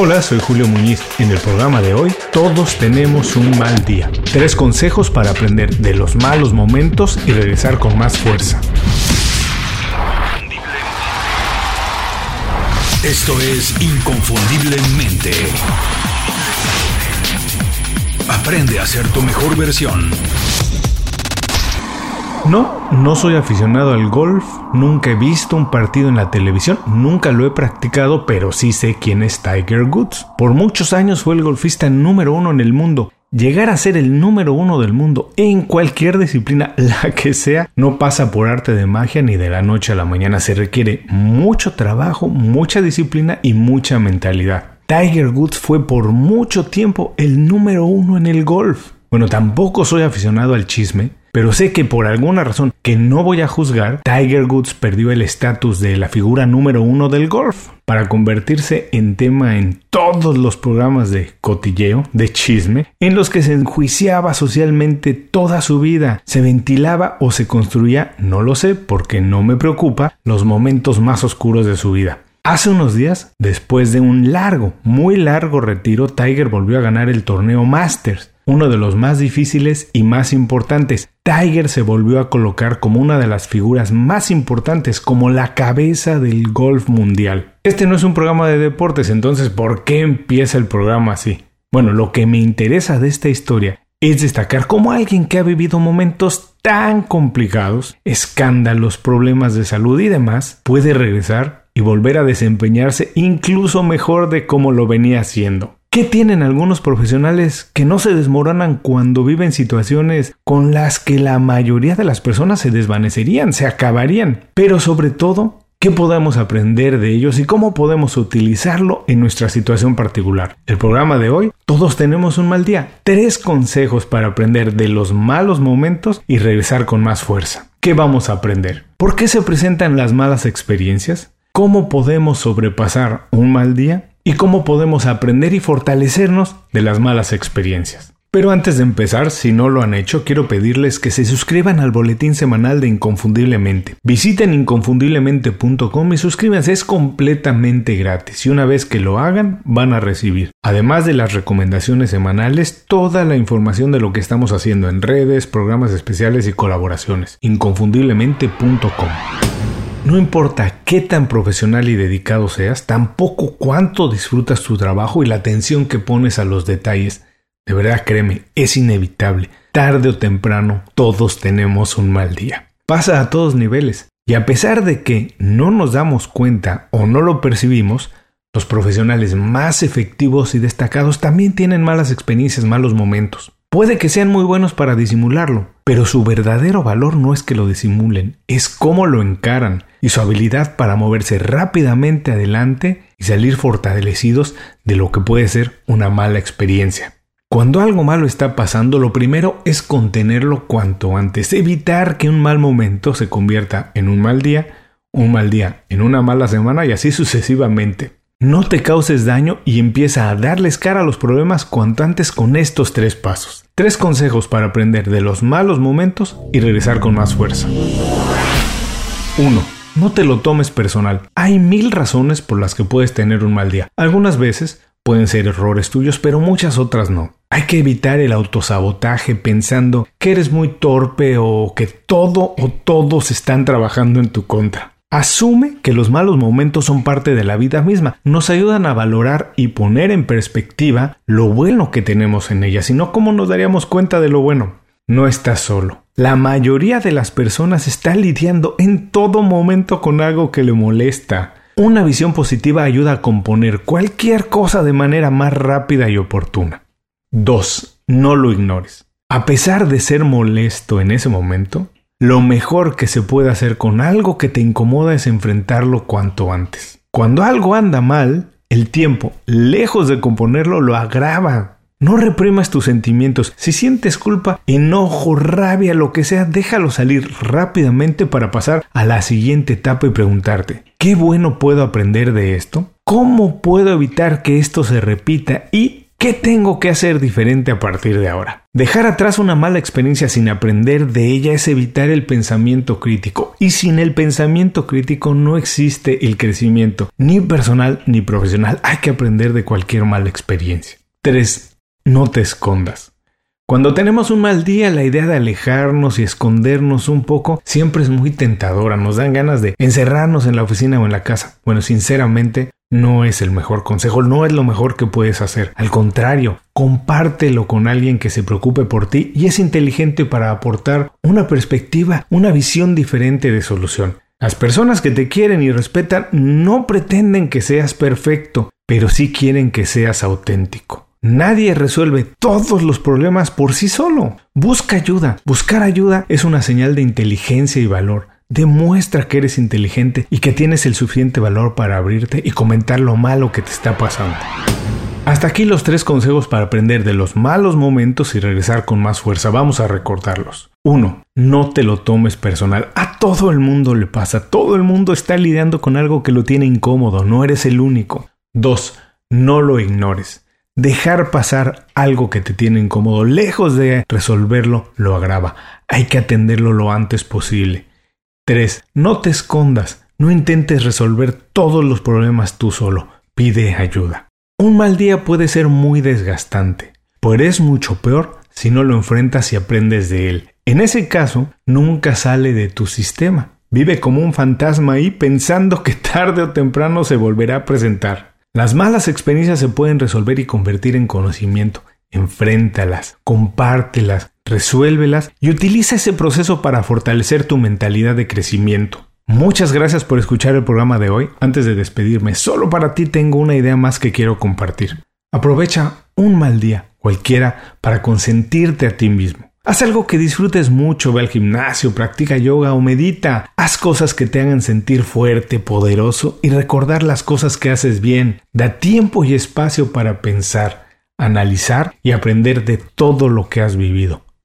Hola, soy Julio Muñiz. En el programa de hoy, todos tenemos un mal día. Tres consejos para aprender de los malos momentos y regresar con más fuerza. Esto es Inconfundiblemente. Aprende a ser tu mejor versión. No, no soy aficionado al golf, nunca he visto un partido en la televisión, nunca lo he practicado, pero sí sé quién es Tiger Woods. Por muchos años fue el golfista número uno en el mundo. Llegar a ser el número uno del mundo en cualquier disciplina, la que sea, no pasa por arte de magia ni de la noche a la mañana. Se requiere mucho trabajo, mucha disciplina y mucha mentalidad. Tiger Woods fue por mucho tiempo el número uno en el golf. Bueno, tampoco soy aficionado al chisme, pero sé que por alguna razón que no voy a juzgar, Tiger Woods perdió el estatus de la figura número uno del golf para convertirse en tema en todos los programas de cotilleo, de chisme, en los que se enjuiciaba socialmente toda su vida, se ventilaba o se construía, no lo sé porque no me preocupa, los momentos más oscuros de su vida. Hace unos días, después de un largo, muy largo retiro, Tiger volvió a ganar el torneo Masters uno de los más difíciles y más importantes. Tiger se volvió a colocar como una de las figuras más importantes, como la cabeza del golf mundial. Este no es un programa de deportes, entonces ¿por qué empieza el programa así? Bueno, lo que me interesa de esta historia es destacar cómo alguien que ha vivido momentos tan complicados, escándalos, problemas de salud y demás, puede regresar y volver a desempeñarse incluso mejor de como lo venía haciendo. ¿Qué tienen algunos profesionales que no se desmoronan cuando viven situaciones con las que la mayoría de las personas se desvanecerían, se acabarían? Pero sobre todo, ¿qué podemos aprender de ellos y cómo podemos utilizarlo en nuestra situación particular? El programa de hoy, todos tenemos un mal día. Tres consejos para aprender de los malos momentos y regresar con más fuerza. ¿Qué vamos a aprender? ¿Por qué se presentan las malas experiencias? ¿Cómo podemos sobrepasar un mal día? Y cómo podemos aprender y fortalecernos de las malas experiencias. Pero antes de empezar, si no lo han hecho, quiero pedirles que se suscriban al boletín semanal de Inconfundiblemente. Visiten inconfundiblemente.com y suscríbanse, es completamente gratis y una vez que lo hagan van a recibir, además de las recomendaciones semanales, toda la información de lo que estamos haciendo en redes, programas especiales y colaboraciones. Inconfundiblemente.com. No importa qué tan profesional y dedicado seas, tampoco cuánto disfrutas tu trabajo y la atención que pones a los detalles. De verdad, créeme, es inevitable. Tarde o temprano, todos tenemos un mal día. Pasa a todos niveles. Y a pesar de que no nos damos cuenta o no lo percibimos, los profesionales más efectivos y destacados también tienen malas experiencias, malos momentos. Puede que sean muy buenos para disimularlo, pero su verdadero valor no es que lo disimulen, es cómo lo encaran y su habilidad para moverse rápidamente adelante y salir fortalecidos de lo que puede ser una mala experiencia. Cuando algo malo está pasando, lo primero es contenerlo cuanto antes, evitar que un mal momento se convierta en un mal día, un mal día en una mala semana y así sucesivamente. No te causes daño y empieza a darles cara a los problemas cuanto antes con estos tres pasos. Tres consejos para aprender de los malos momentos y regresar con más fuerza. 1. No te lo tomes personal. Hay mil razones por las que puedes tener un mal día. Algunas veces pueden ser errores tuyos, pero muchas otras no. Hay que evitar el autosabotaje pensando que eres muy torpe o que todo o todos están trabajando en tu contra. Asume que los malos momentos son parte de la vida misma, nos ayudan a valorar y poner en perspectiva lo bueno que tenemos en ella, sino cómo nos daríamos cuenta de lo bueno. No estás solo. La mayoría de las personas está lidiando en todo momento con algo que le molesta. Una visión positiva ayuda a componer cualquier cosa de manera más rápida y oportuna. 2. No lo ignores. A pesar de ser molesto en ese momento, lo mejor que se puede hacer con algo que te incomoda es enfrentarlo cuanto antes. Cuando algo anda mal, el tiempo, lejos de componerlo, lo agrava. No reprimas tus sentimientos. Si sientes culpa, enojo, rabia, lo que sea, déjalo salir rápidamente para pasar a la siguiente etapa y preguntarte, ¿qué bueno puedo aprender de esto? ¿Cómo puedo evitar que esto se repita? Y ¿Qué tengo que hacer diferente a partir de ahora? Dejar atrás una mala experiencia sin aprender de ella es evitar el pensamiento crítico. Y sin el pensamiento crítico no existe el crecimiento, ni personal ni profesional. Hay que aprender de cualquier mala experiencia. 3. No te escondas. Cuando tenemos un mal día, la idea de alejarnos y escondernos un poco siempre es muy tentadora. Nos dan ganas de encerrarnos en la oficina o en la casa. Bueno, sinceramente, no es el mejor consejo, no es lo mejor que puedes hacer. Al contrario, compártelo con alguien que se preocupe por ti y es inteligente para aportar una perspectiva, una visión diferente de solución. Las personas que te quieren y respetan no pretenden que seas perfecto, pero sí quieren que seas auténtico. Nadie resuelve todos los problemas por sí solo. Busca ayuda. Buscar ayuda es una señal de inteligencia y valor. Demuestra que eres inteligente y que tienes el suficiente valor para abrirte y comentar lo malo que te está pasando. Hasta aquí los tres consejos para aprender de los malos momentos y regresar con más fuerza. Vamos a recordarlos. 1. No te lo tomes personal. A todo el mundo le pasa. Todo el mundo está lidiando con algo que lo tiene incómodo. No eres el único. 2. No lo ignores. Dejar pasar algo que te tiene incómodo, lejos de resolverlo, lo agrava. Hay que atenderlo lo antes posible. 3. No te escondas. No intentes resolver todos los problemas tú solo. Pide ayuda. Un mal día puede ser muy desgastante, pero es mucho peor si no lo enfrentas y aprendes de él. En ese caso, nunca sale de tu sistema. Vive como un fantasma ahí pensando que tarde o temprano se volverá a presentar. Las malas experiencias se pueden resolver y convertir en conocimiento. Enfréntalas, compártelas, resuélvelas y utiliza ese proceso para fortalecer tu mentalidad de crecimiento. Muchas gracias por escuchar el programa de hoy. Antes de despedirme, solo para ti tengo una idea más que quiero compartir. Aprovecha un mal día, cualquiera, para consentirte a ti mismo. Haz algo que disfrutes mucho, ve al gimnasio, practica yoga o medita. Haz cosas que te hagan sentir fuerte, poderoso y recordar las cosas que haces bien. Da tiempo y espacio para pensar, analizar y aprender de todo lo que has vivido,